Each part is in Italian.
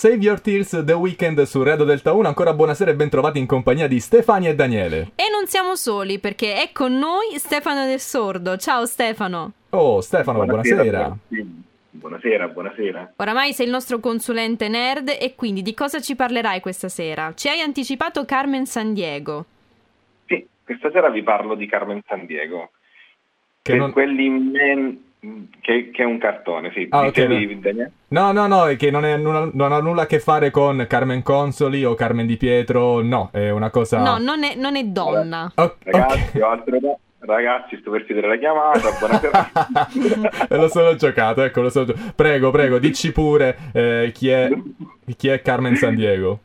Save Your Tears The Weekend su Radio Delta 1. Ancora buonasera e ben trovati in compagnia di Stefania e Daniele. E non siamo soli perché è con noi Stefano del Sordo. Ciao Stefano. Oh Stefano, buonasera. buonasera. Buonasera, buonasera. Oramai sei il nostro consulente nerd e quindi di cosa ci parlerai questa sera? Ci hai anticipato Carmen San Diego. Sì, questa sera vi parlo di Carmen San Diego. Che per non... quelli men... Che, che, è un cartone, sì. Ah, okay, no. no, no, è che non, è, non, ha nulla a che fare con Carmen Consoli o Carmen Di Pietro, no, è una cosa... No, non è, non è donna. Oh, Ragazzi, okay. ho altro da... Ragazzi, sto per chiudere la chiamata, buonasera. lo sono giocato, ecco, lo sono giocato. Prego, prego, dici pure eh, chi, è, chi è Carmen San Diego.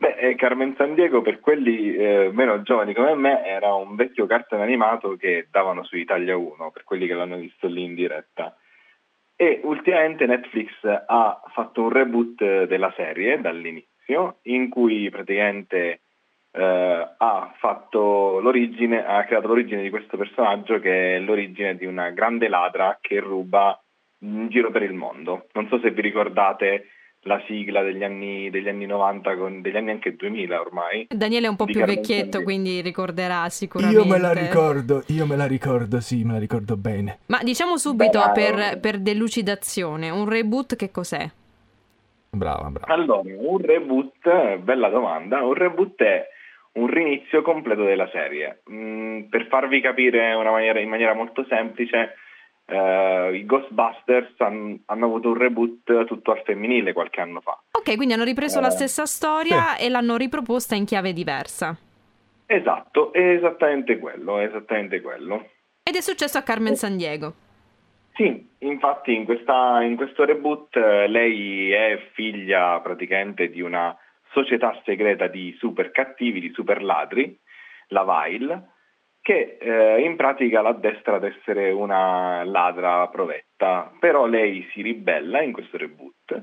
Beh, eh, Carmen San Diego per quelli eh, meno giovani come me era un vecchio cartone animato che davano su Italia 1, per quelli che l'hanno visto lì in diretta. E ultimamente Netflix ha fatto un reboot della serie dall'inizio, in cui praticamente eh, ha, fatto l'origine, ha creato l'origine di questo personaggio che è l'origine di una grande ladra che ruba in giro per il mondo. Non so se vi ricordate la sigla degli anni, degli anni 90, con, degli anni anche 2000 ormai. Daniele è un po' più Carmen vecchietto, Sandiego. quindi ricorderà sicuramente. Io me la ricordo, io me la ricordo, sì, me la ricordo bene. Ma diciamo subito Beh, per, per delucidazione, un reboot che cos'è? Brava, brava. Allora, un reboot, bella domanda, un reboot è un rinizio completo della serie. Mm, per farvi capire maniera, in maniera molto semplice, Uh, i Ghostbusters han, hanno avuto un reboot tutto al femminile qualche anno fa. Ok, quindi hanno ripreso uh, la stessa storia sì. e l'hanno riproposta in chiave diversa. Esatto, è esattamente quello, è esattamente quello. Ed è successo a Carmen San Diego. Sì, infatti in, questa, in questo reboot eh, lei è figlia praticamente di una società segreta di super cattivi, di super ladri, la Vile, che eh, in pratica l'addestra ad essere una ladra provetta, però lei si ribella in questo reboot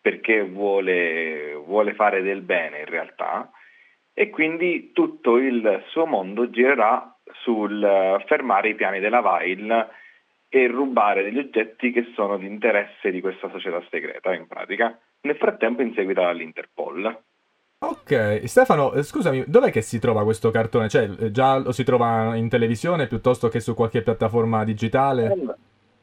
perché vuole, vuole fare del bene in realtà e quindi tutto il suo mondo girerà sul fermare i piani della Vile e rubare degli oggetti che sono di interesse di questa società segreta in pratica, nel frattempo inseguita dall'Interpol. Ok, Stefano, eh, scusami, dov'è che si trova questo cartone? Cioè, eh, già lo si trova in televisione piuttosto che su qualche piattaforma digitale?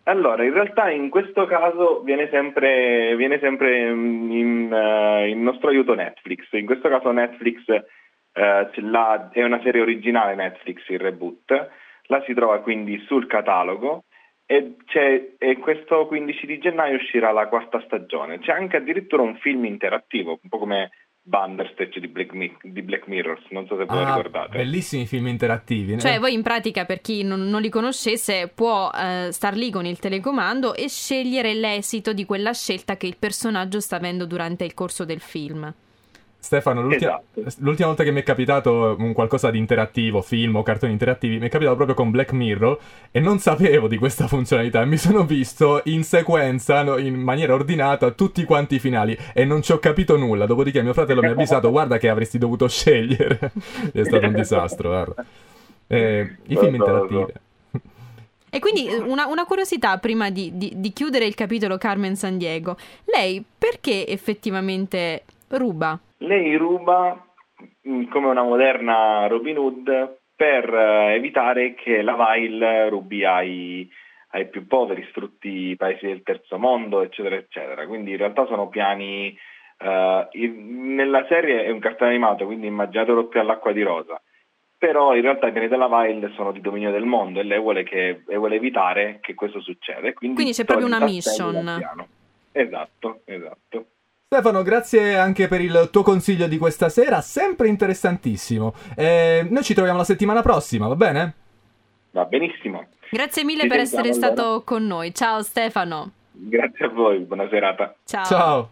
Allora, in realtà in questo caso viene sempre, viene sempre in, uh, in, nostro aiuto Netflix. In questo caso Netflix uh, è una serie originale Netflix, il reboot, la si trova quindi sul catalogo e, e, questo 15 di gennaio uscirà la quarta stagione. C'è anche addirittura un film interattivo, un po' come Bandersnatch di Black, Mi- di Black Mirror, non so se voi ah, ricordate. Bellissimi film interattivi. Cioè, voi in pratica, per chi non, non li conoscesse, può eh, star lì con il telecomando e scegliere l'esito di quella scelta che il personaggio sta avendo durante il corso del film. Stefano, l'ultima, esatto. l'ultima, volta che mi è capitato un qualcosa di interattivo, film o cartoni interattivi, mi è capitato proprio con Black Mirror e non sapevo di questa funzionalità. Mi sono visto in sequenza, in maniera ordinata, tutti quanti i finali e non ci ho capito nulla. Dopodiché mio fratello mi ha avvisato, guarda che avresti dovuto scegliere. è stato un disastro, guarda. Eh, I film interattivi. E quindi una, una curiosità prima di, di, di chiudere il capitolo Carmen San Diego. Lei perché effettivamente ruba? Lei ruba mm, come una moderna Robin Hood per eh, evitare che la Vile rubi ai, ai più poveri, sfrutti i paesi del terzo mondo, eccetera, eccetera. Quindi in realtà sono piani... In, nella serie è un cartone animato, quindi immaginatelo più all'acqua di rosa. Però in realtà i piani della Vile sono di dominio del mondo e lei vuole, che, e vuole evitare che questo succeda. Quindi, quindi c'è proprio una mission. Esatto, esatto. Stefano, grazie anche per il tuo consiglio di questa sera, sempre interessantissimo. Eh, noi ci troviamo la settimana prossima, va bene? Va benissimo. Grazie mille ci per essere allora. stato con noi. Ciao Stefano. Grazie a voi, buona serata. Ciao. Ciao.